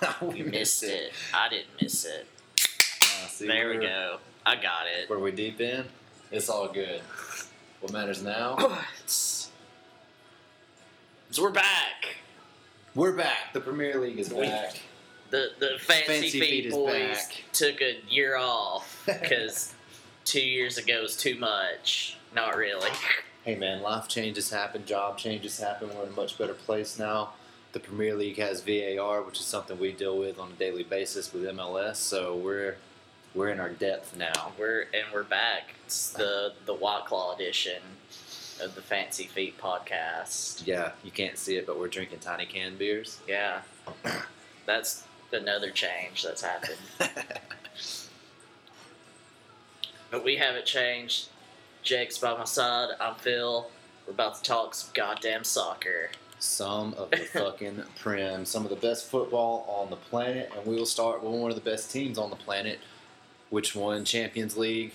we missed it. I didn't miss it. Uh, see, There we go. I got it. Were we deep in? It's all good. What matters now? So we're back. We're back. The Premier League is We- back. The the fancy, Fancy feet, Feet boys took a year off because two years ago was too much. Not really. Hey man, life changes happen, job changes happen. We're in a much better place now. The Premier League has VAR, which is something we deal with on a daily basis with MLS. So we're we're in our depth now. We're and we're back. It's the the White Claw edition of the Fancy Feet podcast. Yeah, you can't see it, but we're drinking tiny can beers. Yeah, that's another change that's happened. But we haven't changed. Jake's by my side. I'm Phil. We're about to talk some goddamn soccer. Some of the fucking prim, some of the best football on the planet, and we will start with one of the best teams on the planet, which won Champions League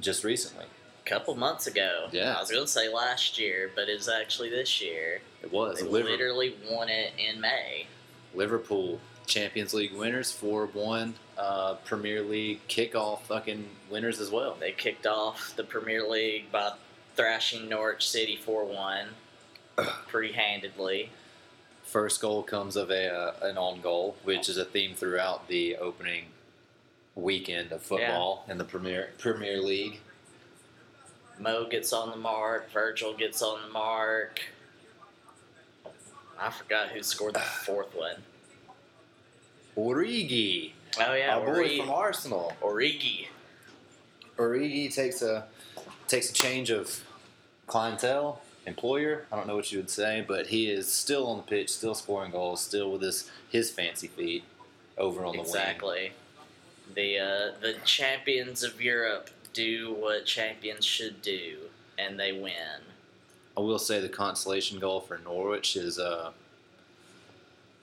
just recently. A couple months ago. Yeah. I was going to say last year, but it's actually this year. It was They Liver- literally won it in May. Liverpool Champions League winners, four one uh, Premier League kickoff fucking winners as well. They kicked off the Premier League by thrashing Norwich City 4 1 pretty handedly. First goal comes of a uh, an on goal, which is a theme throughout the opening weekend of football in the Premier Premier League. Mo gets on the mark. Virgil gets on the mark. I forgot who scored the fourth one. Origi, Oh yeah, our boy from Arsenal. Origi. Origi takes a takes a change of clientele, employer. I don't know what you would say, but he is still on the pitch, still scoring goals, still with his his fancy feet over on the wing. Exactly. The uh, the champions of Europe do what champions should do, and they win. I will say the consolation goal for Norwich is uh,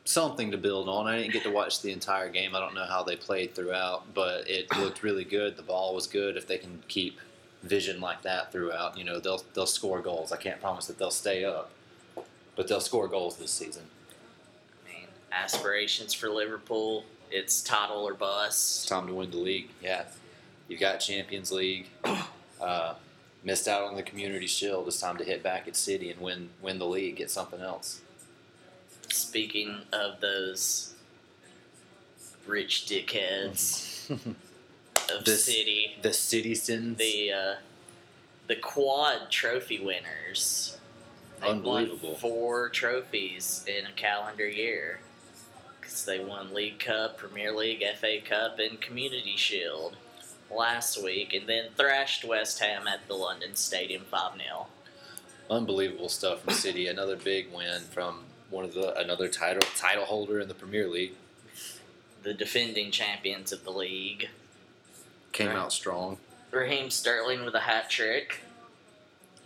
something to build on. I didn't get to watch the entire game. I don't know how they played throughout, but it looked really good. The ball was good. If they can keep vision like that throughout, you know, they'll they'll score goals. I can't promise that they'll stay up, but they'll score goals this season. I mean, aspirations for Liverpool. It's title or It's bust. time to win the league. Yeah, you've got Champions League. Uh, missed out on the Community Shield. It's time to hit back at City and win win the league. Get something else. Speaking of those rich dickheads of This- City, the Citizens. the uh, the quad trophy winners. Unbelievable. Four trophies in a calendar year. Because they won League Cup, Premier League, FA Cup, and Community Shield last week, and then thrashed West Ham at the London Stadium 5 0. Unbelievable stuff from City. Another big win from one of the another title title holder in the Premier League. The defending champions of the league. Came Right. out strong. Raheem Sterling with a hat trick.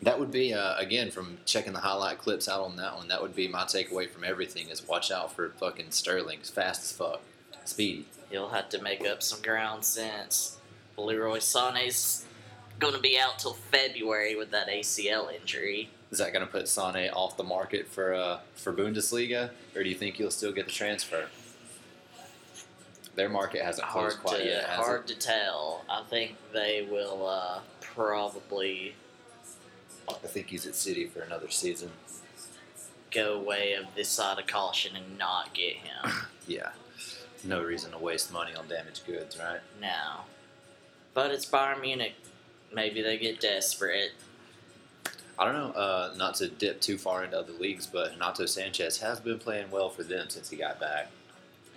That would be uh, again from checking the highlight clips out on that one. That would be my takeaway from everything: is watch out for fucking Sterling. He's fast as fuck, speedy. He'll have to make up some ground since Leroy Sane's going to be out till February with that ACL injury. Is that going to put Sane off the market for uh, for Bundesliga, or do you think he'll still get the transfer? Their market hasn't Hard closed quite to yet. Has hard to tell. I think they will uh, probably? I think he's at City for another season. go way of this side of caution and not get him. Yeah, no reason to waste money on damaged goods, right? no, but it's Bayern Munich. Maybe they get desperate. I don't know, uh, not to dip too far into other leagues, but Renato Sanches has been playing well for them since he got back.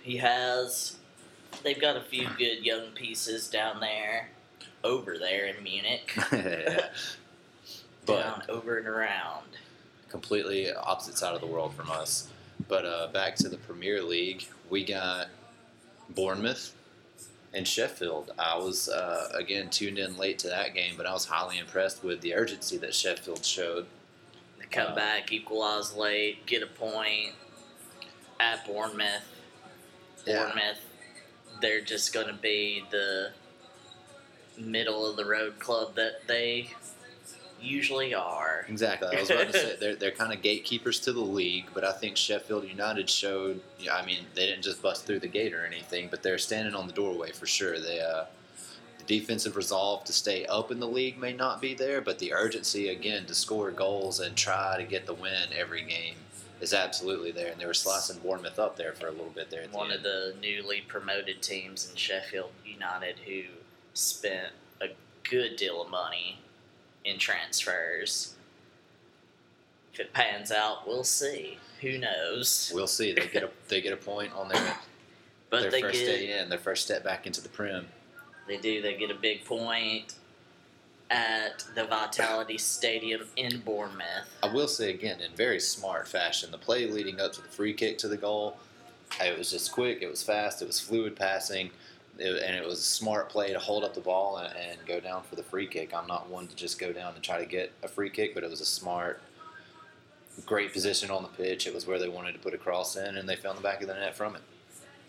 He has. They've got a few good young pieces down there, over there in Munich, Yeah. but down over and around. completely opposite side of the world from us. But uh, back to the Premier League, we got Bournemouth and Sheffield. I was uh, again tuned in late to that game, but I was highly impressed with the urgency that Sheffield showed. They come Uh, back, equalize late, get a point at Bournemouth. Bournemouth, they're just going to be the middle of the road club that they usually are. Exactly. I was about to say they're they're kind of gatekeepers to the league, but I think Sheffield United showed. I mean, they didn't just bust through the gate or anything, but they're standing on the doorway for sure. They uh, the defensive resolve to stay up in the league may not be there, but the urgency again to score goals and try to get the win every game is absolutely there. And they were slicing Bournemouth up there for a little bit there. The One of the newly promoted teams in Sheffield United who spent a good deal of money in transfers. If it pans out, we'll see. Who knows? We'll see. They get a they get a point on their But their they first get day in, their first step back into the Prim. they do they get a big point at the Vitality Stadium in Bournemouth. I will say again, in very smart fashion, the play leading up to the free kick to the goal, uh, it was just quick, it was fast, it was fluid passing, it, and it was a smart play to hold up the ball and, and go down for the free kick. I'm not one to just go down and try to get a free kick, but it was a smart, great position on the pitch. It was where they wanted to put a cross in, and they found the back of the net from it.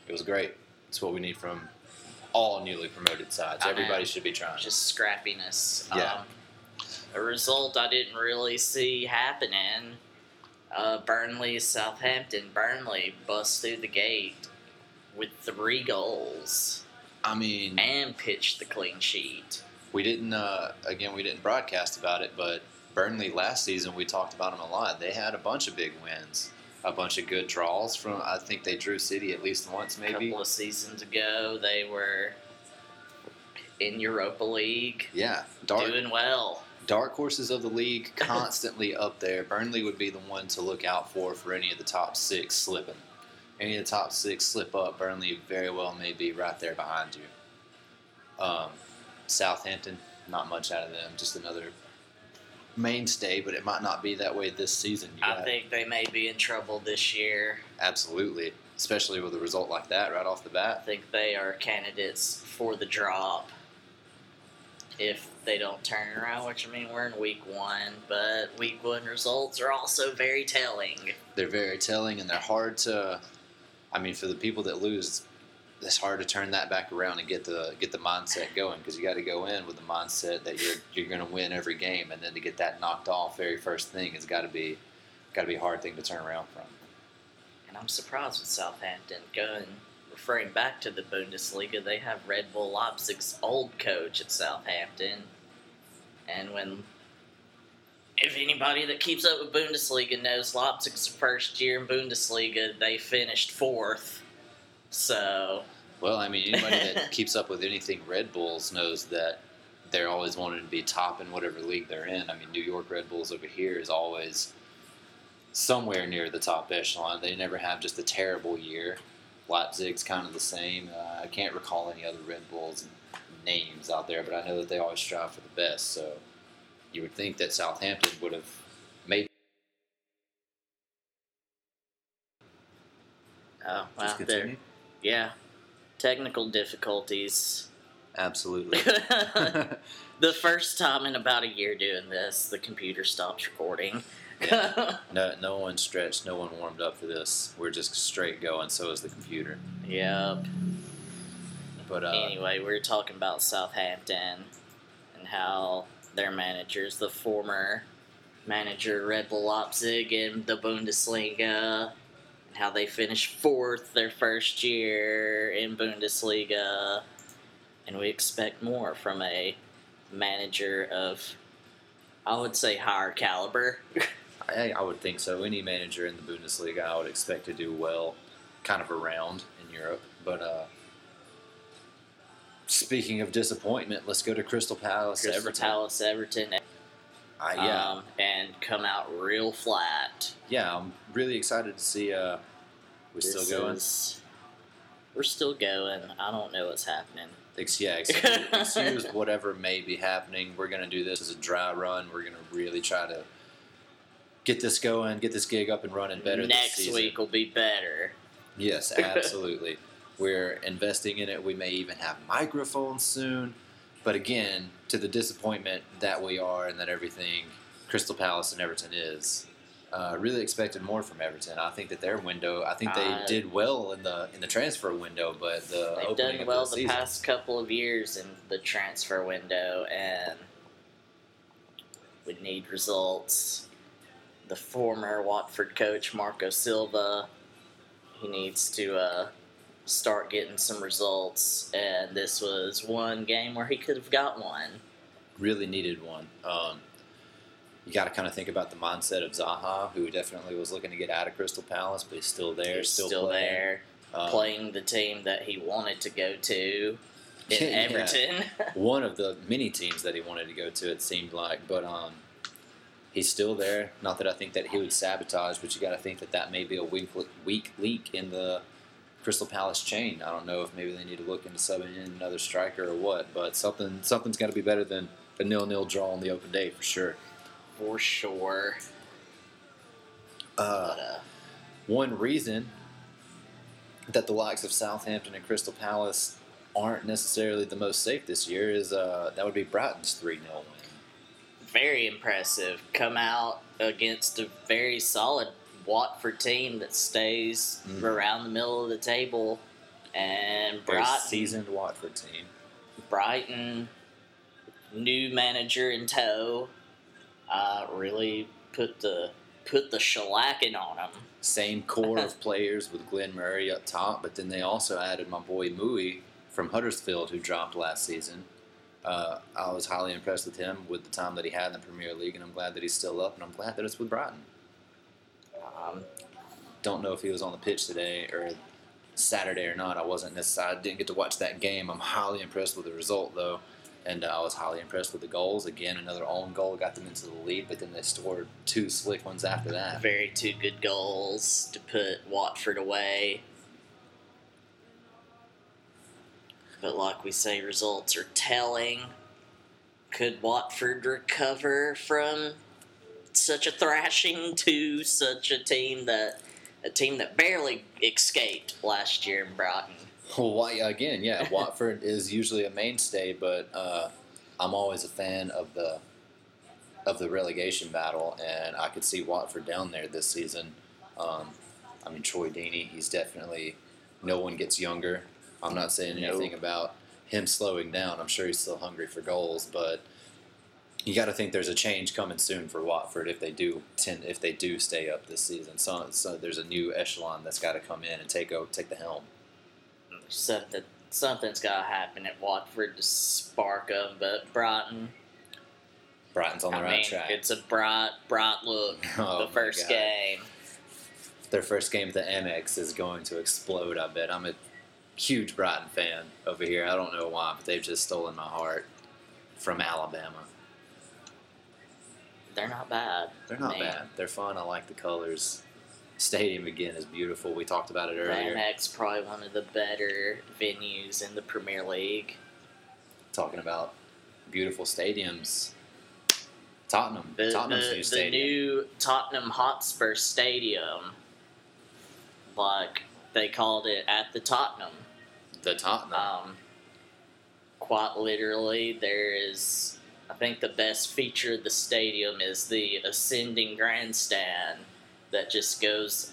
It was great. It's what we need from all newly promoted sides. I Everybody know. should be trying. Just scrappiness. Yeah. Um, a result I didn't really see happening. Uh, Burnley, Southampton. Burnley bust through the gate with three goals I mean, and pitched the clean sheet. We didn't. Uh, again, we didn't broadcast about it, but Burnley last season we talked about them a lot. They had a bunch of big wins, a bunch of good draws from. I think they drew City at least once, maybe. A couple of seasons ago, they were in Europa League, Yeah, dark doing well. dark horses of the league constantly up there. Burnley would be the one to look out for for any of the top six slipping. Any of the top six slip up, Burnley very well may be right there behind you. Um, Southampton, not much out of them. Just another mainstay, but it might not be that way this season. I think they may be in trouble this year. Absolutely, especially with a result like that right off the bat. I think they are candidates for the drop if they don't turn around, which I mean, we're in week one, but week one results are also very telling. They're very telling, and they're hard to. I mean, for the people that lose, it's hard to turn that back around and get the get the mindset going because you got to go in with the mindset that you're you're going to win every game, and then to get that knocked off very first thing has got to be got to be a hard thing to turn around from. And I'm surprised with Southampton going, referring back to the Bundesliga, they have Red Bull Leipzig's old coach at Southampton. And when. If anybody that keeps up with Bundesliga knows Leipzig's first year in Bundesliga, they finished fourth. So, Well, I mean, anybody that keeps up with anything Red Bulls knows that they're always wanting to be top in whatever league they're in. I mean, New York Red Bulls over here is always somewhere near the top echelon. They never have just a terrible year. Leipzig's kind of the same. Uh, I can't recall any other Red Bulls names out there, but I know that they always strive for the best. So you would think that Southampton would have made. oh, wow, there. Yeah. Technical difficulties. Absolutely. the first time in about a year doing this, the computer stops recording. Yeah. No, no one stretched, no one warmed up for this. We're just straight going. So is the computer. yep. But uh, anyway, we're talking about Southampton and how their managers, the former manager Red Bull Leipzig in the Bundesliga, how they finished fourth their first year in Bundesliga, and we expect more from a manager of, I would say, higher caliber. I, I would think so. Any manager in the Bundesliga, I would expect to do well, kind of around in Europe. But uh, speaking of disappointment, let's go to Crystal Palace. Crystal Everton. Palace, Everton, Uh, yeah, um, and come out real flat. yeah. I'm really excited to see. Uh, we This still going? is- we're still going. I don't know what's happening. Ex- yeah, excuse, whatever may be happening. We're gonna do this as a dry run. We're gonna really try to get this going, get this gig up and running better this Next week will be better. Yes, absolutely. We're investing in it. We may even have microphones soon. But again, to the disappointment that we are and that everything Crystal Palace and Everton is, uh, really expected more from Everton. I think that their window. I think they Uh, did well in the in the transfer window, but the They've done well the the past couple of years in the transfer window, and We need results. The former Watford coach Marco Silva, he needs to uh, start getting some results, and this was one game where he could have got one. Really needed one. Um, you got to kind of think about the mindset of Zaha, who definitely was looking to get out of Crystal Palace, but he's still there, He's still, still playing. there, Um, playing the team that he wanted to go to in Yeah. Everton. one of the many teams that he wanted to go to. It seemed like, but um, he's still there. Not that I think that he would sabotage, but you got to think that that may be a weak weak leak in the Crystal Palace chain. I don't know if maybe they need to look into subbing in another striker or what, but something something's got to be better than a nil nil draw on the open day for sure. for sure. Uh, But, uh, one reason that the likes of Southampton and Crystal Palace aren't necessarily the most safe this year is uh, that would be Brighton's 3 0 win. very impressive. Come out against a very solid Watford team that stays Mhm. around the middle of the table, and Brighton, seasoned Watford team. Brighton, new manager in tow, uh, really put the put the shellacking on them. Same core of players with Glenn Murray up top, but then they also added my boy Mooy from Huddersfield, who dropped last season. Uh, I was highly impressed with him with the time that he had in the Premier League, and I'm glad that he's still up, and I'm glad that it's with Brighton. Um, Don't know if he was on the pitch today or Saturday or not. I wasn't necessarily. I didn't get to watch that game. I'm highly impressed with the result though, and uh, I was highly impressed with the goals. Again, another own goal got them into the lead, but then they scored two slick ones after that. very two good goals to put Watford away. But like we say, results are telling. Could Watford recover from such a thrashing to such a team that a team that barely escaped last year in Brighton? Well, why, again, yeah, Watford is usually a mainstay, but uh, I'm always a fan of the of the relegation battle, and I could see Watford down there this season. Um, I mean, Troy Deeney, he's definitely no one gets younger. I'm not saying Nope. anything about him slowing down. I'm sure he's still hungry for goals, but you got to think there's a change coming soon for Watford if they do tend, if they do stay up this season. So, so there's a new echelon that's got to come in and take over, take the helm. Something something's got to happen at Watford to spark them. But Brighton, Brighton's on the I right mean, track. it's a bright, bright look. Oh the first game. Their first game at the Amex is going to explode. I bet. I'm a huge Brighton fan over here. I don't know why, but they've just stolen my heart from Alabama. They're not bad. They're not Man. bad. They're fun. I like the colors. Stadium again is beautiful. We talked about it earlier. Amex probably one of the better venues in the Premier League. Talking about beautiful stadiums. Tottenham. The, Tottenham's the, new the new Tottenham Hotspur Stadium, like they called it at the Tottenham. the Tottenham. Um, quite literally, there is. I think the best feature of the stadium is the ascending grandstand that just goes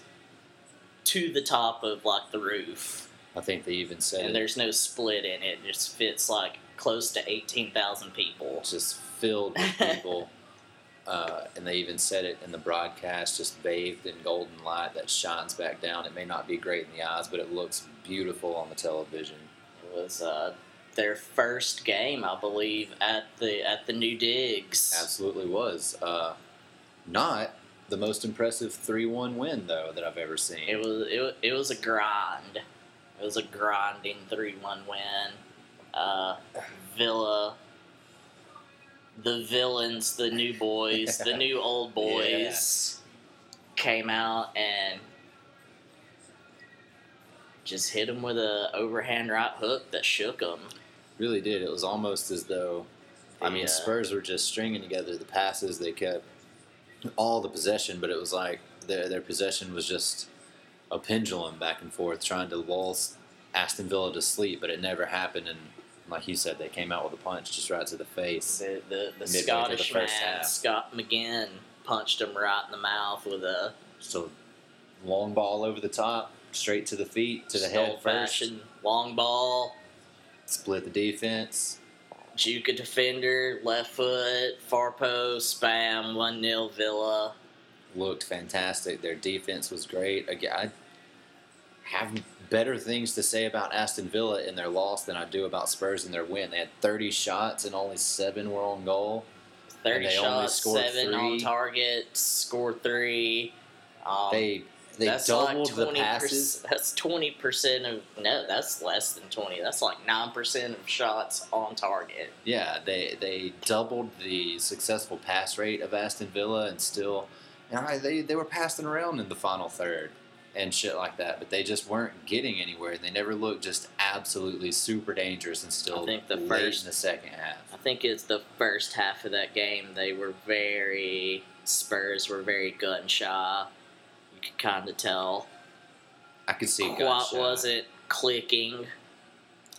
to the top of like the roof, I think they even said and it. there's no split in it. It just fits like close to eighteen thousand people. just filled with people. uh, and they even said it in the broadcast, just bathed in golden light that shines back down. It may not be great in the eyes, but it looks beautiful on the television. It was uh, their first game, I believe, at the at the new digs. Absolutely was. Uh, not the most impressive 3 1 win, though, that I've ever seen. It was it, it was a grind. It was a grinding three one win. Uh, Villa, the villains, the new boys, the new old boys, came out and just hit them with a overhand right hook that shook them. Really did. It was almost as though, I mean, Yeah. Spurs were just stringing together the passes. They kept all the possession, but it was like their their possession was just a pendulum back and forth, trying to lull Aston Villa to sleep, but it never happened. And like you said, they came out with a punch just right to the face. The the, the through the Scottish man half. Scott McGinn punched him right in the mouth with a So long ball over the top, straight to the feet, to the head first, long ball. Split the defense. Juke a defender, left foot, far post, spam, 1 0 Villa. Looked fantastic. Their defense was great. Again, I have better things to say about Aston Villa in their loss than I do about Spurs in their win. They had 30 shots and only seven were on goal. 30 shots, scored 7 on target, scored 3. Um, They they that's doubled like the 20%, passes. That's 20% of. No, that's less than 20. That's like 9% of shots on target. Yeah, they they doubled the successful pass rate of Aston Villa, and still, and I, they they were passing around in the final third and shit like that, but they just weren't getting anywhere. They never looked just absolutely super dangerous and still I think the first- in the second half. I think it's the first half of that game. They were very Spurs were very gun shy. Could kind of tell I could see Quat gunshot. wasn't clicking.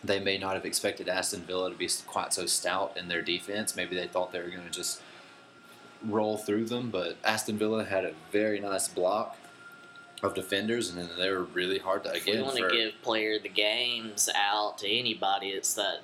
They may not have expected Aston Villa to be quite so stout in their defense. Maybe they thought they were going to just roll through them, but Aston Villa had a very nice block of defenders, and then they were really hard to against. If we again want to give player the games out to anybody, it's that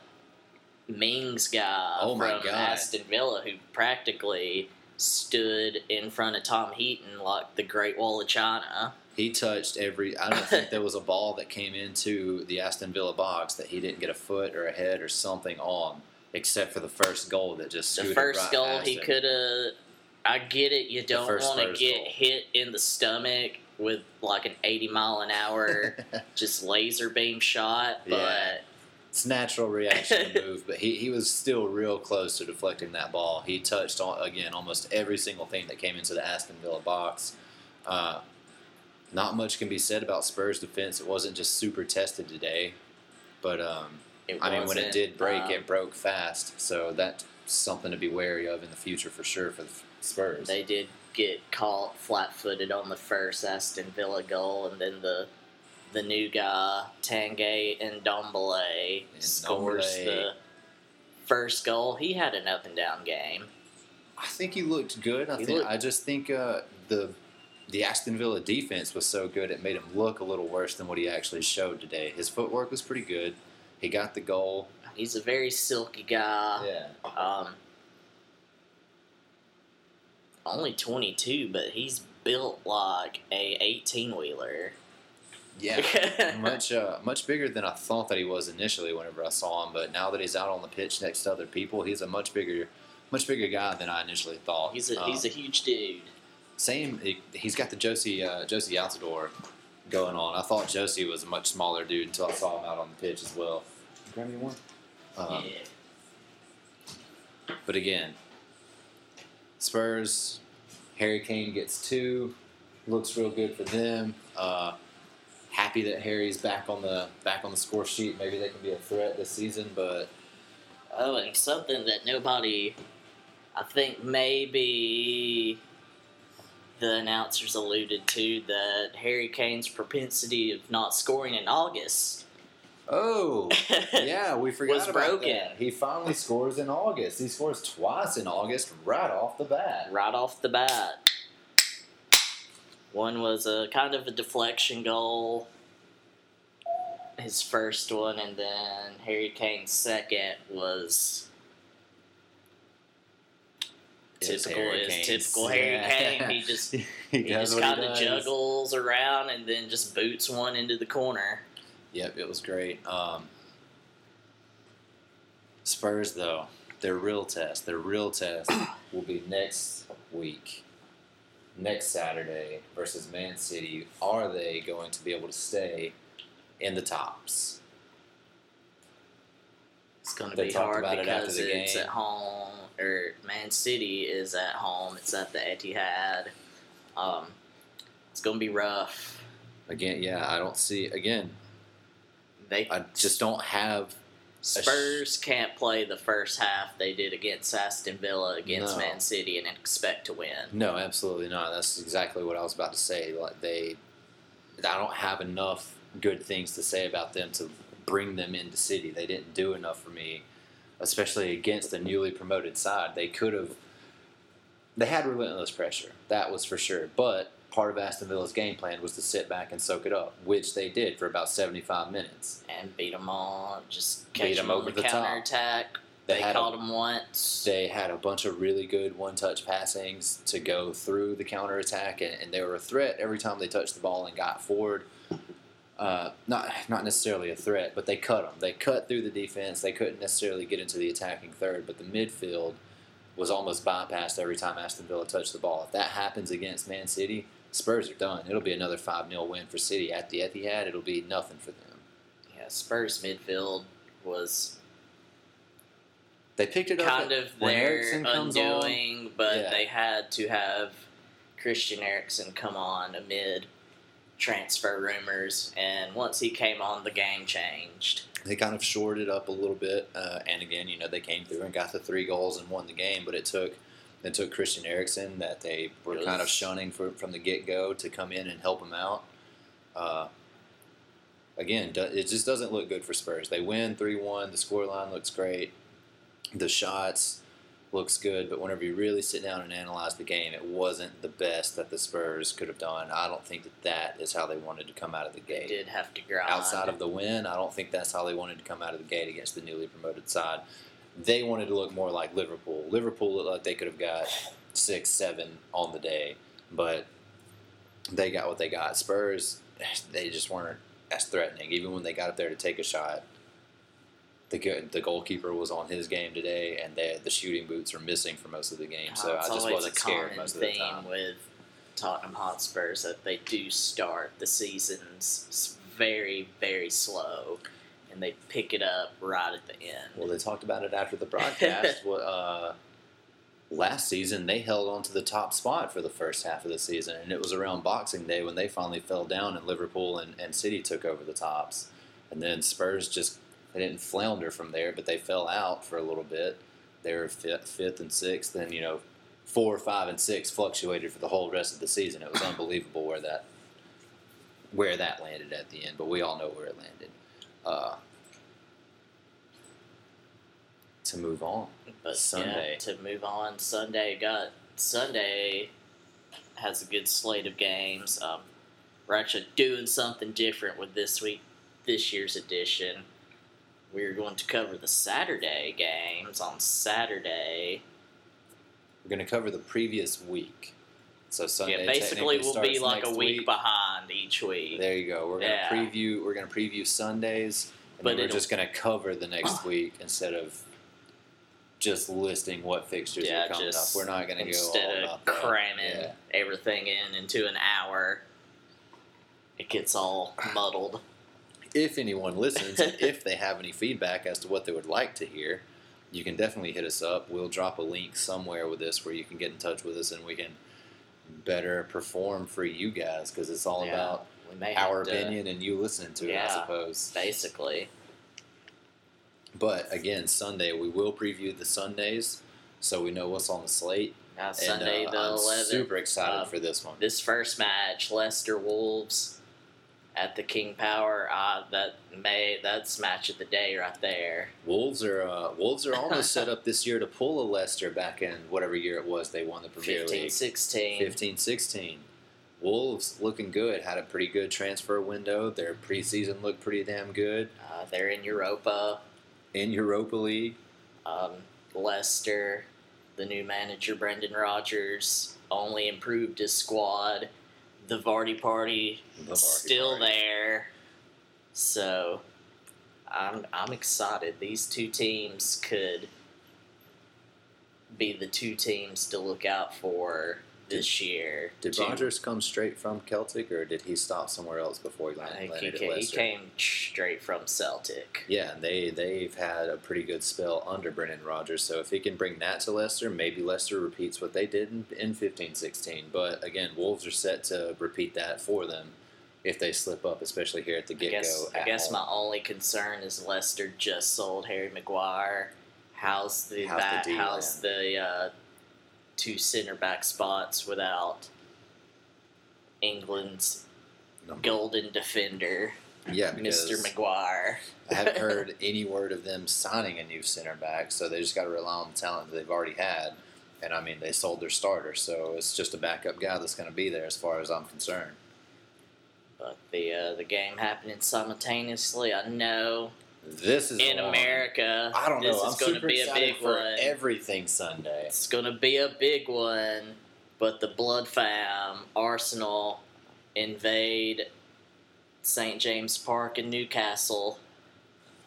Mings guy Oh my from God. Aston Villa who practically stood in front of Tom Heaton like the Great Wall of China. He touched every. I don't think there was a ball that came into the Aston Villa box that he didn't get a foot or a head or something on, except for the first goal that just The first right goal he could have. I get it. You don't want to get goal. hit in the stomach with like an 80 mile an hour just laser beam shot, but Yeah. It's natural reaction to move, but he, he was still real close to deflecting that ball. He touched on again almost every single thing that came into the Aston Villa box. Uh, not much can be said about Spurs defense. It wasn't just super tested today, but um, I mean, when it did break, um, it broke fast. So that's something to be wary of in the future for sure for the Spurs. They did get caught flat-footed on the first Aston Villa goal, and then the the new guy Tanguy and Dombele scores Ndombele. the first goal. He had an up and down game. I think he looked good. I He think looked- I just think uh, the the Aston Villa defense was so good it made him look a little worse than what he actually showed today. His footwork was pretty good. He got the goal. He's a very silky guy. Yeah. Um, only 22, but he's built like a 18 wheeler. Yeah. much uh, much bigger than I thought that he was initially whenever I saw him, but now that he's out on the pitch next to other people, he's a much bigger much bigger guy than I initially thought. he's a Um, he's a huge dude. Same. he- He's got the Jozy uh, Jozy Altidore going on. I thought Jozy was a much smaller dude until I saw him out on the pitch as well. Grab me one. Um, yeah. But again, Spurs. Harry Kane gets two. Looks real good for them. Uh, happy that Harry's back on the back on the score sheet. Maybe they can be a threat this season. But Oh, and something that nobody, I think maybe the announcers alluded to that Harry Kane's propensity of not scoring in August. oh yeah, we forgot Was about broken. that. He finally scores in August. He scores twice in August, right off the bat. right off the bat. One was a kind of a deflection goal, his first one, and then Harry Kane's second was It's typical. Harry Is Kane. typical Harry Yeah. Kane. He just he, he just kind of juggles around and then just boots one into the corner. Yep, it was great. Um, Spurs, though, their real test, their real test will be next week, next Saturday versus Man City. Are they going to be able to stay in the tops? It's going to be hard about it because the it's game. at home, or Man City is at home. It's at the Etihad. Um, it's going to be rough. Again, yeah, I don't see. Again, They I just don't have. Spurs can't play the first half they did against Aston Villa against No. Man City and expect to win. No, absolutely not. That's exactly what I was about to say. Like they, I don't have enough good things to say about them to bring them into City. They didn't do enough for me, especially against a newly promoted side. They could have. They had relentless pressure. That was for sure. But part of Aston Villa's game plan was to sit back and soak it up, which they did for about seventy-five minutes. And beat them all, just Beat them on over the, the top. counterattack. They, had caught a, him once. they had a bunch of really good one-touch passings to go through the counterattack, and, and they were a threat every time they touched the ball and got forward. Uh, not not necessarily a threat, but they cut them. They cut through the defense. They couldn't necessarily get into the attacking third, but the midfield was almost bypassed every time Aston Villa touched the ball. If that happens against Man City, Spurs are done. It'll be another 5 0 win for City at the Etihad. It'll be nothing for them. yeah, Spurs midfield was They picked it up kind of their Eriksen on. undoing, but Yeah. they had to have Christian Eriksen come on amid transfer rumors, and once he came on, the game changed. they kind of shored it up a little bit. Uh, and again, you know, they came through and got the three goals and won the game. But it took it took Christian Eriksen that they were kind of shunning for, from the get go to come in and help him out. Uh, again, it just doesn't look good for Spurs. They win three one. The scoreline looks great. The shots looks good, but whenever you really sit down and analyze the game, it wasn't the best that the Spurs could have done. I don't think that that is how they wanted to come out of the They gate did have to grind. outside of the win. I don't think that's how they wanted to come out of the gate against the newly promoted side. They wanted to look more like Liverpool. Liverpool looked like they could have got six, seven on the day, but they got what they got. Spurs, they just weren't as threatening. Even when they got up there to take a shot, the the goalkeeper was on his game today, and they, the shooting boots are missing for most of the game. So I just wasn't scared most of the time. with Tottenham Hotspurs that they do start the seasons very, very slow, and they pick it up right at the end. Well, they talked about it after the broadcast. Uh, last season, they held on to the top spot for the first half of the season, and it was around Boxing Day when they finally fell down, and Liverpool and, and City took over the tops. And then Spurs just they didn't flounder from there, but they fell out for a little bit. They were fifth, and sixth, and you know, four, five, and six fluctuated for the whole rest of the season. It was unbelievable where that where that landed at the end, but we all know where it landed. Uh, to move on. But Sunday. yeah, to move on, Sunday got Sunday has a good slate of games. Um, we're actually doing something different with this week, this year's edition. We're going to cover the Saturday games on Saturday. We're going to cover the previous week. So Sunday yeah, basically we'll be like a next week, behind each week. There you go. We're going to Yeah. preview. We're going to preview Sundays, and But we're just going to cover the next week instead of just listing what fixtures Yeah, are coming up. We're not going to go Instead of cramming Yeah. everything in into an hour, it gets all muddled. If anyone listens, and if they have any feedback as to what they would like to hear, you can definitely hit us up. We'll drop a link somewhere with this where you can get in touch with us and we can better perform for you guys because it's all Yeah. about our have to- opinion and you listening to it, I suppose. basically. But again, Sunday we will preview the Sundays, so we know what's on the slate. Now And, Sunday uh, the I'm eleventh. super excited um, for this one. This first match, Leicester Wolves at the King Power. Uh, that may that's match of the day right there. Wolves are uh, Wolves are almost set up this year to pull a Leicester back in whatever year it was they won the Premier 15 League. 16. 15 16. Wolves looking good, had a pretty good transfer window. Their preseason looked pretty damn good. Uh, they're in Europa. In Europa League, Um, Leicester, the new manager Brendan Rodgers, only improved his squad. The Vardy party the Vardy still party. there. So I'm I'm excited. These two teams could be the two teams to look out for this year. Did to- Rodgers come straight from Celtic, or did he stop somewhere else before he I landed, he, landed ca- he came straight from Celtic. Yeah, and they they've had a pretty good spell under Brendan Rodgers. So if he can bring that to Leicester, maybe Leicester repeats what they did in, in 15-16. But again, Wolves are set to repeat that for them if they slip up, especially here at the I get go. I guess my only concern is Leicester just sold Harry Maguire. How's the How's the how's the uh, two center back spots without England's golden defender, yeah, Mr. Maguire? I haven't heard any word of them signing a new center back, so they just got to rely on the talent that they've already had. And I mean, they sold their starter, so it's just a backup guy that's going to be there, as far as I'm concerned. But the uh, the game happening simultaneously. I know This is in one. America. I don't know. This I'm is going to be a big for one. everything Sunday. It's going to be a big one. But the Blood Fam, Arsenal, invade St. James Park in Newcastle.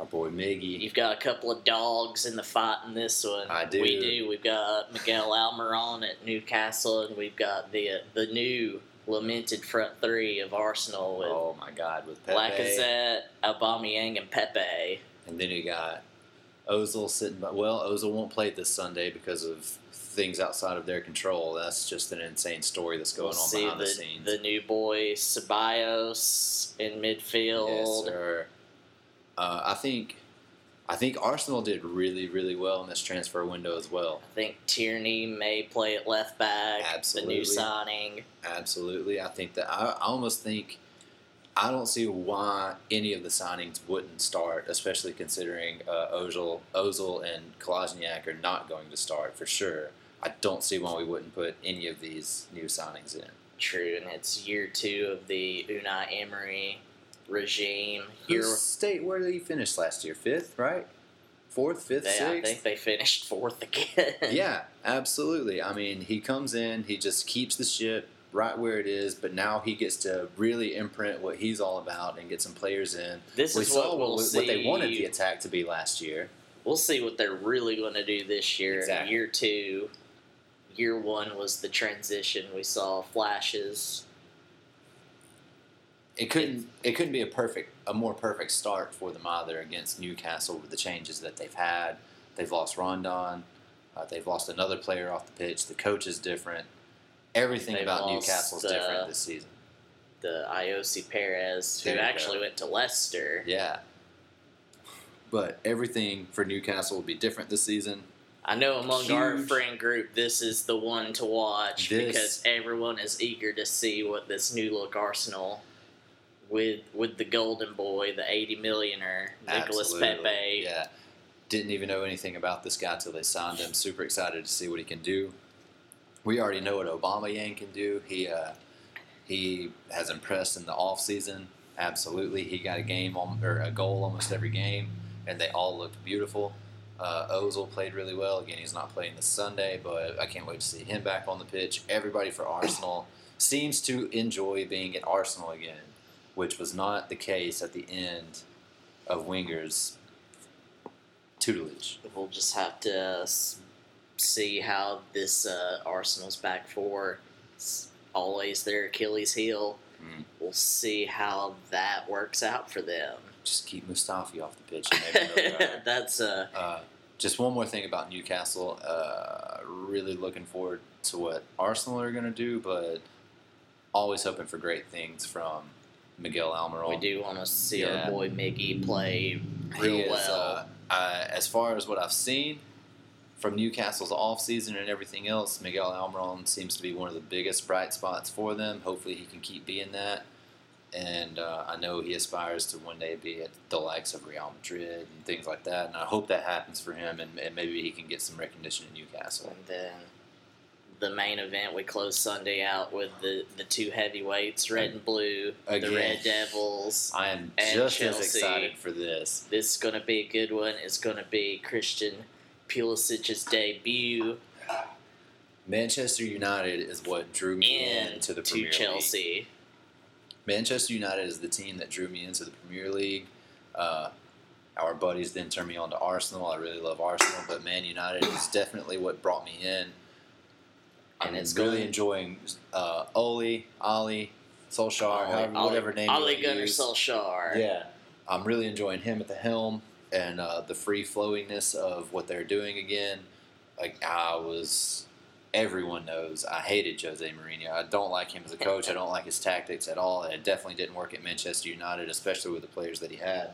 Our boy Miggy. You've got a couple of dogs in the fight in this one. I do. We do. We've got Miguel Almiron at Newcastle, and we've got the the new lamented front three of Arsenal with Oh my God, with Pepe. Lacazette, Aubameyang, and Pepe. And then you got Ozil sitting by. Well, Ozil won't play this Sunday because of things outside of their control. That's just an insane story that's going we'll on behind the, the scenes. the new boy Ceballos in midfield. Yes, sir. Uh, I think, I think Arsenal did really, really well in this transfer window as well. I think Tierney may play at left back. Absolutely. The new signing. Absolutely, I think that I, I almost think I don't see why any of the signings wouldn't start, especially considering uh, Ozil, Ozil and Kolasinac are not going to start for sure. I don't see why we wouldn't put any of these new signings in. True, and it's year two of the Unai Emery regime. Here, Who's state where did he finish last year? Fifth, right? Fourth, fifth, they, I think they finished fourth again. yeah, absolutely. I mean, he comes in, he just keeps the ship right where it is, but now he gets to really imprint what he's all about and get some players in. This we is saw what we'll what, see. what they wanted the attack to be last year. We'll see what they're really going to do this year. Exactly. Year two, year one was the transition. We saw flashes. It couldn't. It couldn't be a perfect, a more perfect start for them either against Newcastle with the changes that they've had. They've lost Rondon. Uh, they've lost another player off the pitch. The coach is different. Everything They've about Newcastle is uh, different this season. The Ayoze Perez, who you go. actually went to Leicester. Yeah. But everything for Newcastle will be different this season. I know among our friend group, this is the one to watch This- because everyone is eager to see what this new look Arsenal with with the golden boy, the eighty millionaire Nicholas Absolutely. Pepe. Yeah. Didn't even know anything about this guy till they signed him. Super excited to see what he can do. We already know what Aubameyang can do. He uh, he has impressed in the off season. Absolutely, he got a game on, or a goal almost every game, and they all looked beautiful. Uh, Ozil played really well. Again, he's not playing this Sunday, but I can't wait to see him back on the pitch. Everybody for Arsenal seems to enjoy being at Arsenal again, which was not the case at the end of Wenger's tutelage. We'll just have to see how this uh, Arsenal's back four always their Achilles heel. Mm. We'll see how that works out for them. Just keep Mustafi off the pitch. And maybe they'll be all right. That's uh, Uh, just one more thing about Newcastle. Uh, really looking forward to what Arsenal are going to do, but always hoping for great things from Miguel Almiron. we do want to see Yeah. our boy Miggy play real is, well. uh, uh, as far as what I've seen from Newcastle's offseason and everything else, Miguel Almiron seems to be one of the biggest bright spots for them. Hopefully, he can keep being that. And uh, I know he aspires to one day be at the likes of Real Madrid and things like that. And I hope that happens for him, and, and maybe he can get some recognition in Newcastle. And then the main event, we close Sunday out with the, the two heavyweights, red and blue, the Red Devils. I am just as excited for this. This is going to be a good one. It's going to be Christian Pulisic's debut Manchester United is what drew me in into the Premier League. Chelsea. Manchester United is the team that drew me into the Premier League. Uh, our buddies then turned me on to Arsenal. I really love Arsenal, but Man United is definitely what brought me in. And I'm it's really going- enjoying uh, Ole, Ali, Solskjaer, however, whatever name you Gunnar use. Solskjaer. Yeah, I'm really enjoying him at the helm and uh, the free flowingness of what they're doing again. Like I was, everyone knows I hated Jose Mourinho. I don't like him as a coach. I don't like his tactics at all. And it definitely didn't work at Manchester United, especially with the players that he had.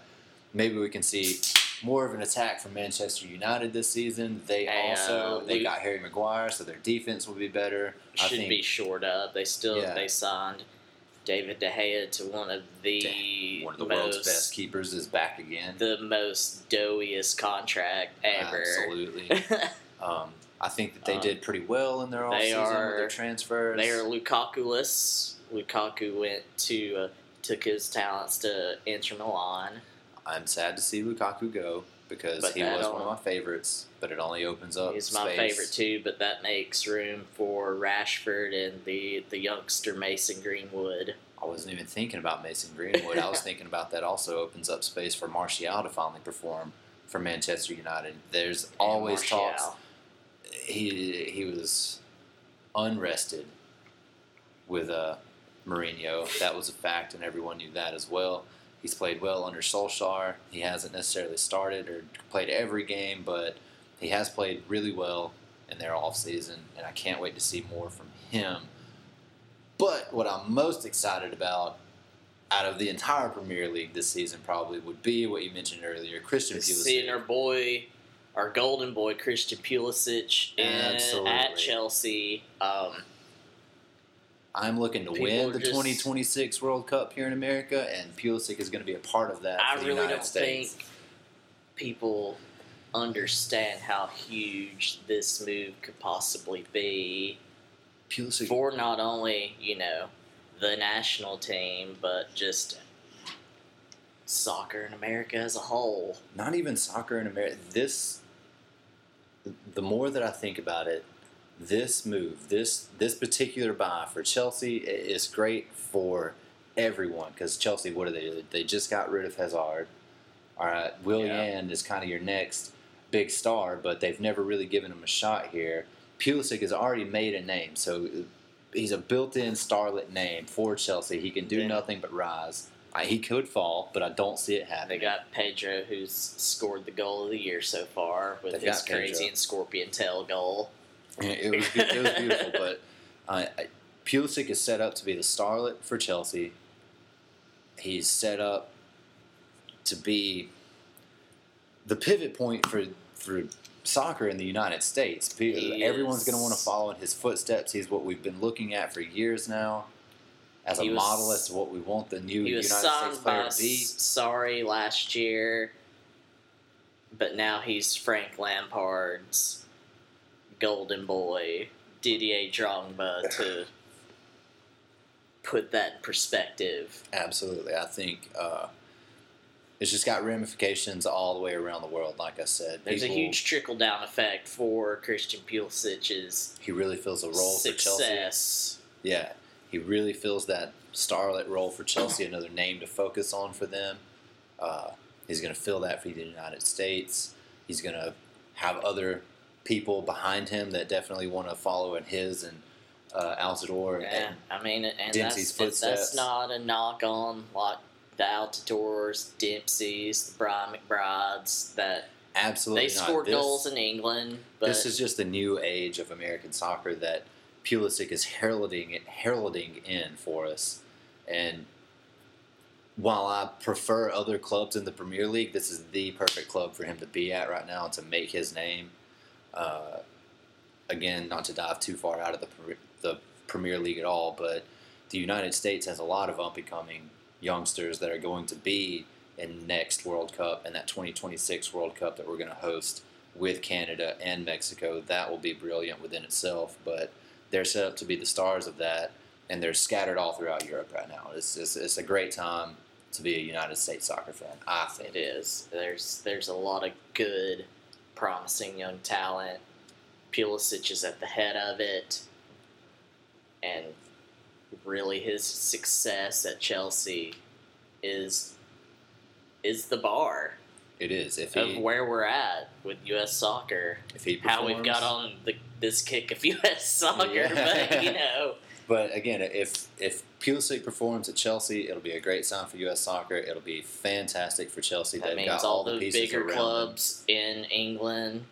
Maybe we can see more of an attack from Manchester United this season. They Hey, also they got Harry Maguire, so their defense will be better. I Should think be shored up. They still Yeah. they signed David De Gea to one of the one of the most world's best keepers is back again. the most doughiest contract ever. Absolutely. Um, I think that they Um, did pretty well in their they offseason with their transfers. they are Lukaku-less. Lukaku went to uh, took his talents to Inter Milan. I'm sad to see Lukaku go because But he was one of my favorites. But it only opens up. He's my space. favorite too, but that makes room for Rashford and the the youngster Mason Greenwood. I wasn't even thinking about Mason Greenwood. I was thinking about that also opens up space for Martial to finally perform for Manchester United. There's and always Martial. talks. He he was unrested with uh, Mourinho. That was a fact, and everyone knew that as well. He's played well under Solskjaer. He hasn't necessarily started or played every game, but he has played really well in their off season, and I can't wait to see more from him. But what I'm most excited about out of the entire Premier League this season probably would be what you mentioned earlier, Christian Pulisic. Seeing our boy, our golden boy Christian Pulisic in, at Chelsea. Um, I'm looking to People win the just- 2026 World Cup here in America, and Pulisic is going to be a part of that. I for the really United don't States. think people understand how huge this move could possibly be Pulisic. for not only you know the national team but just soccer in America as a whole. not even soccer in America. This, the more that I think about it, this move, this this particular buy for Chelsea is great for everyone because Chelsea, what do they do? They just got rid of Hazard. All right, Willian is kind of your next big star, but they've never really given him a shot here. Pulisic has already made a name, so uh, he's a built-in starlet name for Chelsea. He can do Yeah. nothing but rise. I, he could fall, but I don't see it happening. They got Pedro, who's scored the goal of the year so far with They've his got Pedro. crazy and scorpion tail goal. It was it was beautiful, but uh, I- Pulisic is set up to be the starlet for Chelsea. He's set up to be the pivot point for for soccer in the United States. He Everyone's going to want to follow in his footsteps. He's what we've been looking at for years now, as a was- model as to what we want the new United States player to be. Sorry last year, but now he's Frank Lampard's golden boy, Didier Drogba, to put that in perspective. Absolutely, I think uh, it's just got ramifications all the way around the world. Like I said, There's a huge trickle down effect for Christian Pulisic's He really fills a role for Chelsea. success. Yeah, he really fills that starlet role for Chelsea. Another name to focus on for them. Uh, he's going to fill that for the United States. He's going to have other people behind him that definitely want to follow in his and uh, Altidore. Yeah, And I mean, and Dempsey's that's, footsteps. that's not a knock on like the Altidores, Dempsey's, the Brian McBrides. That absolutely they scored This- goals in England, but this is just the new age of American soccer that Pulisic is heralding heralding in for us. And while I prefer other clubs in the Premier League, this is the perfect club for him to be at right now to make his name. Uh, again, not to dive too far out of the the Premier League at all, but the United States has a lot of up and coming youngsters that are going to be in next World Cup and that 2026 World Cup that we're going to host with Canada and Mexico. That will be brilliant within itself, but they're set up to be the stars of that, and they're scattered all throughout Europe right now. It's it's, it's a great time to be a United States soccer fan. I think it is. There's there's a lot of good, promising young talent. Pulisic is at the head of it, and really his success at Chelsea is is the bar it is. If of he where we're at with U.S. soccer. if he how we've got on the, this kick of U.S. soccer, Yeah. but you know, But again, if if Pulisic performs at Chelsea, it'll be a great sign for U.S. soccer. It'll be fantastic for Chelsea. that They've means got all all the those pieces bigger them. clubs in England,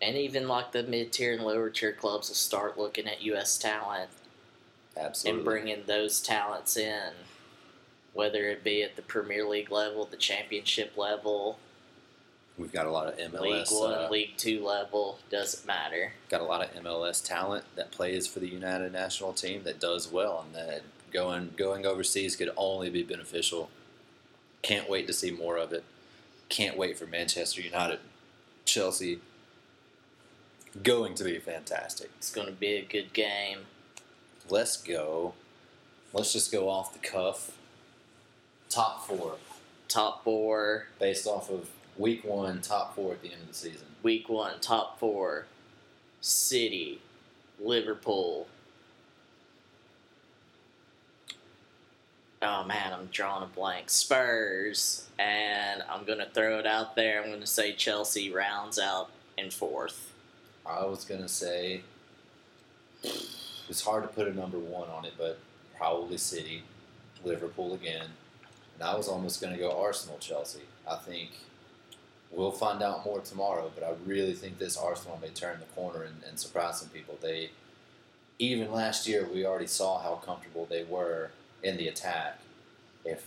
and even like the mid-tier and lower-tier clubs will start looking at U.S. talent Absolutely. and bringing those talents in, whether it be at the Premier League level, the Championship level, We've got a lot of MLS. League. One, uh, League Two level, doesn't matter. got a lot of MLS talent that plays for the United national team that does well, and that going going overseas could only be beneficial. Can't wait to see more of it. Can't wait for Manchester United, Chelsea. Going to be fantastic. It's going to be a good game. Let's go. Let's just go off the cuff. Top four. top four. based off of week one, top four at the end of the season. Week one, top four. City, Liverpool. Oh man, I'm drawing a blank. Spurs, and I'm gonna throw it out there. I'm gonna say Chelsea rounds out in fourth. I was gonna say it's hard to put a number one on it, but probably City, Liverpool again, and I was almost gonna go Arsenal, Chelsea. I think we'll find out more tomorrow, but I really think this Arsenal may turn the corner and, and surprise some people. They even last year we already saw how comfortable they were in the attack. If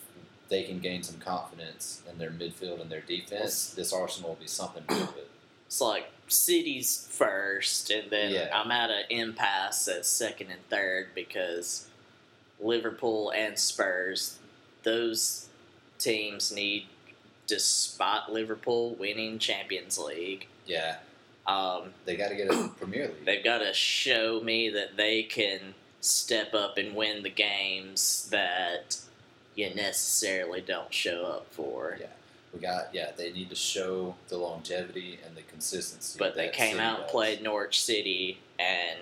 they can gain some confidence in their midfield and their defense, this Arsenal will be something good. It's like cities first, and then Yeah. I'm at an impasse at second and third because Liverpool and Spurs, those teams need, despite Liverpool winning Champions League, Yeah, um, they got to get a Premier League. they've got to show me that they can step up and win the games that you necessarily don't show up for. Yeah. We got yeah. They need to show the longevity and the consistency. But they came out and played Norwich City and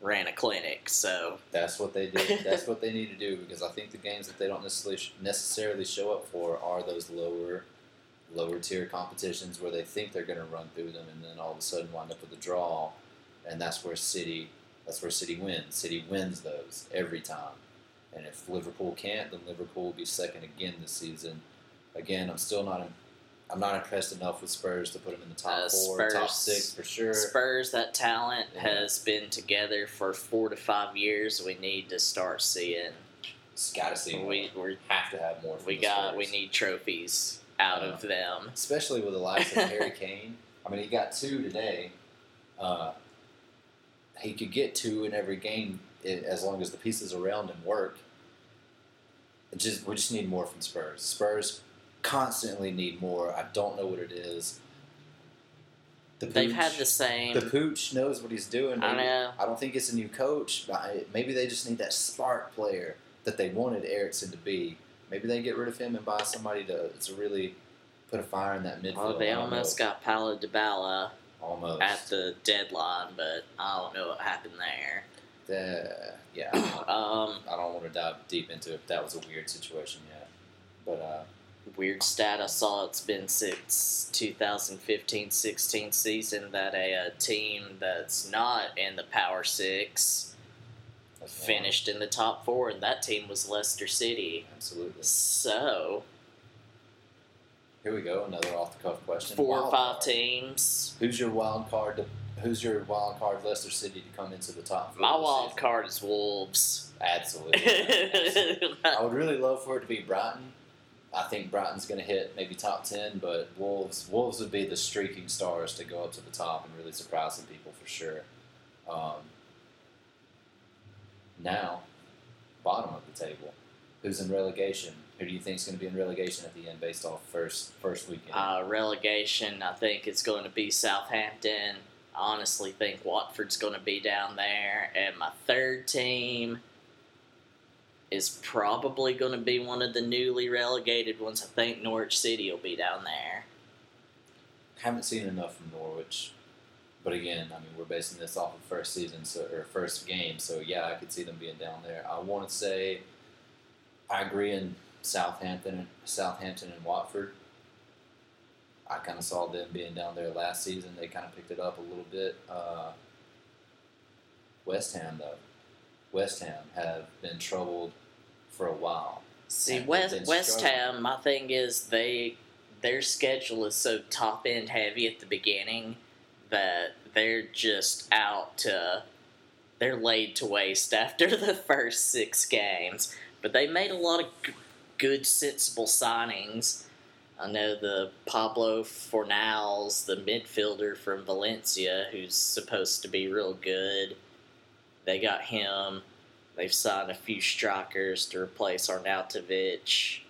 ran a clinic. So That's what they did. That's what they need to do because I think the games that they don't necessarily necessarily show up for are those lower lower tier competitions where they think they're going to run through them and then all of a sudden wind up with a draw, and that's where City that's where City wins. City wins those every time. And if Liverpool can't, then Liverpool will be second again this season. Again, I'm still not. I'm not impressed enough with Spurs to put them in the top Uh, four, top six for sure. Spurs, that talent Yeah. has been together for four to five years. We need to start seeing. Just gotta see. more. We we have to have more. From we got Spurs. we need trophies out of them. especially with the likes of Harry Kane. I mean, he got two today. Uh, he could get two in every game as long as the pieces around him work. It just we just need more from Spurs. Spurs constantly need more. I don't know what it is. The They've had Pooch- the same. the pooch knows what he's doing. I know. I don't think it's a new coach. but Maybe they just need that spark player that they wanted Eriksen to be. Maybe they get rid of him and buy somebody to, to really put a fire in that midfield. Well, they almost got Paulo Dybala almost at the deadline, but I don't know what happened there. The- yeah. Um, I don't want to dive deep into if that was a weird situation yet, but uh, weird stat I saw it's been since 2015-16 season that a, uh team that's not in the Power Six that's finished in the top four, and that team was Leicester City. Absolutely. So Here we go. Another off the cuff question. four or five card. teams. Who's your wild card? To, who's your wild card? Leicester City to come into the top. four My wild season? card is Wolves. Absolutely. Absolutely. I would really love for it to be Brighton. I think Brighton's going to hit maybe top ten, but Wolves Wolves would be the streaking stars to go up to the top and really surprise some people for sure. Um, now, bottom of the table, who's in relegation? Who do you think is going to be in relegation at the end, based off first first weekend? Uh, relegation, I think it's going to be Southampton. I honestly think Watford's going to be down there. And my third team is probably going to be one of the newly relegated ones. I think Norwich City will be down there. Haven't seen enough from Norwich, but again, I mean, we're basing this off of first season, so or first game. So yeah, I could see them being down there. I want to say, I agree in Southampton, Southampton and Watford. I kind of saw them being down there last season. They kind of picked it up a little bit. Uh, West Ham though, West Ham have been troubled for a while. See, West, West. Ham, my thing is they their schedule is so top end heavy at the beginning that they're just out to they're laid to waste after the first six games. But they made a lot of g- good, sensible signings. I know the Pablo Fornals, the midfielder from Valencia, who's supposed to be real good. They got him. They've signed a few strikers to replace Arnautovic.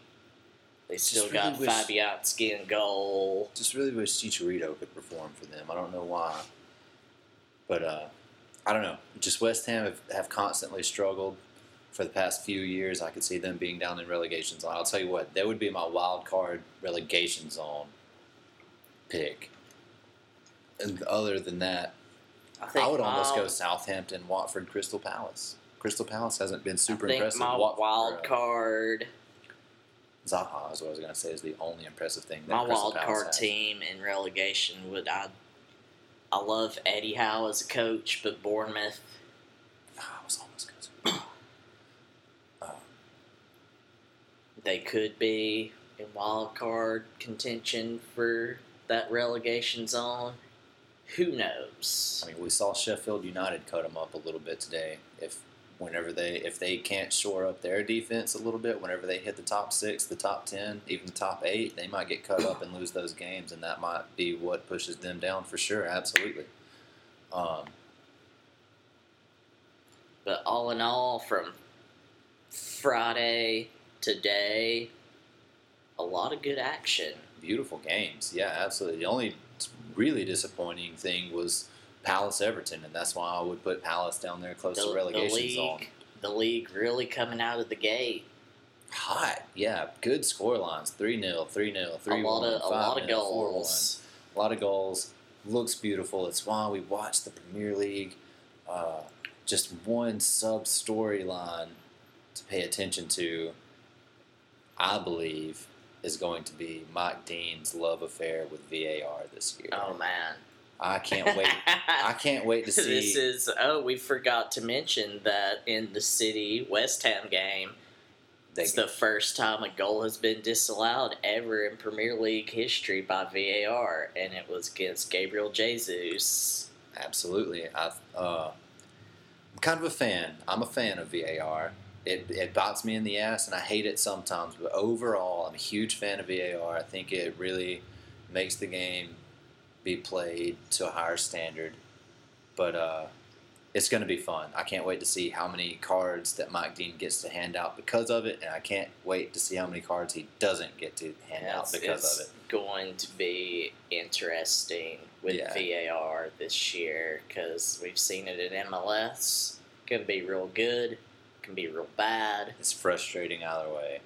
They still got wish- Fabianski in goal. Just really wish Chicharito could perform for them. I don't know why, but uh, I don't know. Just West Ham have, have constantly struggled for the past few years, I could see them being down in relegation zone. I'll tell you what, that would be my wild card relegation zone pick. And other than that, I think I would almost my, go Southampton, Watford, Crystal Palace. Crystal Palace hasn't been super I think impressive. My Watford, wild uh, card, Zaha is what I was going to say is the only impressive thing. That my Crystal wild Palace card has. team in relegation would I. I love Eddie Howe as a coach, but Bournemouth Ah, I was almost good. Uh, they could be in wild card contention for that relegation zone. Who knows? I mean, we saw Sheffield United cut them up a little bit today. If whenever they if they can't shore up their defense a little bit, whenever they hit the top six, the top ten, even the top eight, they might get cut up and lose those games, and that might be what pushes them down for sure. Absolutely. Um, But all in all, from Friday today, a lot of good action. beautiful games. Yeah, absolutely. The only really disappointing thing was Palace Everton, and that's why I would put Palace down there close The, to the relegation zone. league, the league really coming out of the gate. Hot, yeah, good score lines 3 0, 3 0, 3 a lot 1, of a lot of goals. A lot of goals. Looks beautiful. It's why we watch the Premier League. Uh, just one sub storyline to pay attention to, I believe, is going to be Mike Dean's love affair with VAR this year. Oh man! I can't wait. I can't wait to see. This is oh, we forgot to mention that in the City West Ham game, they, it's the first time a goal has been disallowed ever in Premier League history by VAR, and it was against Gabriel Jesus. Absolutely. I, uh, I'm kind of a fan. I'm a fan of VAR. It, it bites me in the ass, and I hate it sometimes. But overall, I'm a huge fan of VAR. I think it really makes the game be played to a higher standard. But uh, it's going to be fun. I can't wait to see how many cards that Mike Dean gets to hand out because of it, and I can't wait to see how many cards he doesn't get to hand out because of it. going to be interesting with Yeah. VAR this year because we've seen it in MLS. Going to be real good, can be real bad. It's frustrating either way.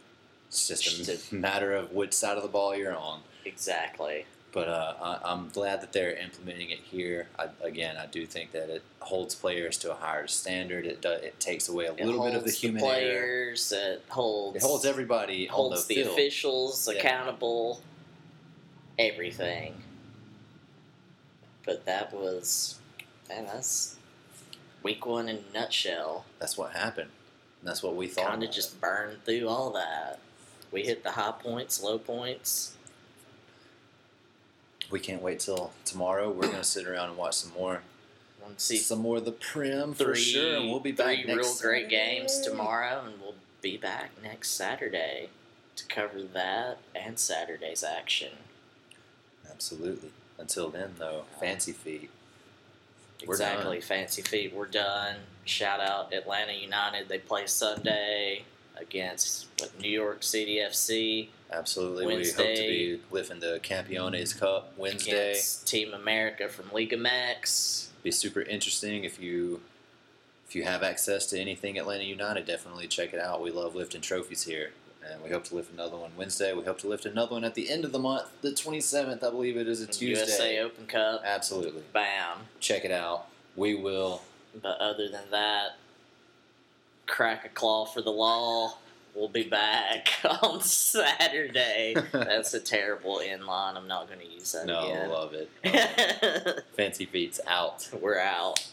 It's just a matter of which side of the ball you're on. Exactly. But uh, I, I'm glad that they're implementing it here. I, again, I do think that it holds players to a higher standard. It do, it takes away a It little bit of the human error. players. It holds. It holds everybody holds on the, the officials Yeah. accountable. Everything. But that was, man, that's week one in a nutshell. That's what happened. And that's what we thought. Kind of just burned through all that. We hit the high points, low points. We can't wait till tomorrow. We're gonna sit around and watch some more, Let's see some more of the Prem for sure. And we'll be back three next real great Saturday. games tomorrow, and we'll be back next Saturday to cover that and Saturday's action. Absolutely. Until then, though, fancy feet. Exactly, fancy feet. We're done. Shout out Atlanta United. They play Sunday against what, New York City FC Absolutely. We hope to be lifting the Campeones Cup Wednesday. against Team America from Liga MX. Be super interesting if you if you have access to anything Atlanta United, definitely check it out. We love lifting trophies here. And we hope to lift another one Wednesday. We hope to lift another one at the end of the month, the 27th, I believe it is a Tuesday. USA Open Cup. Absolutely. Bam. Check it out. We will. But other than that, crack a claw for the law. We'll be back on Saturday. That's a terrible inline. I'm not going to use that No, again. love it. Fancy Feet's out. We're out.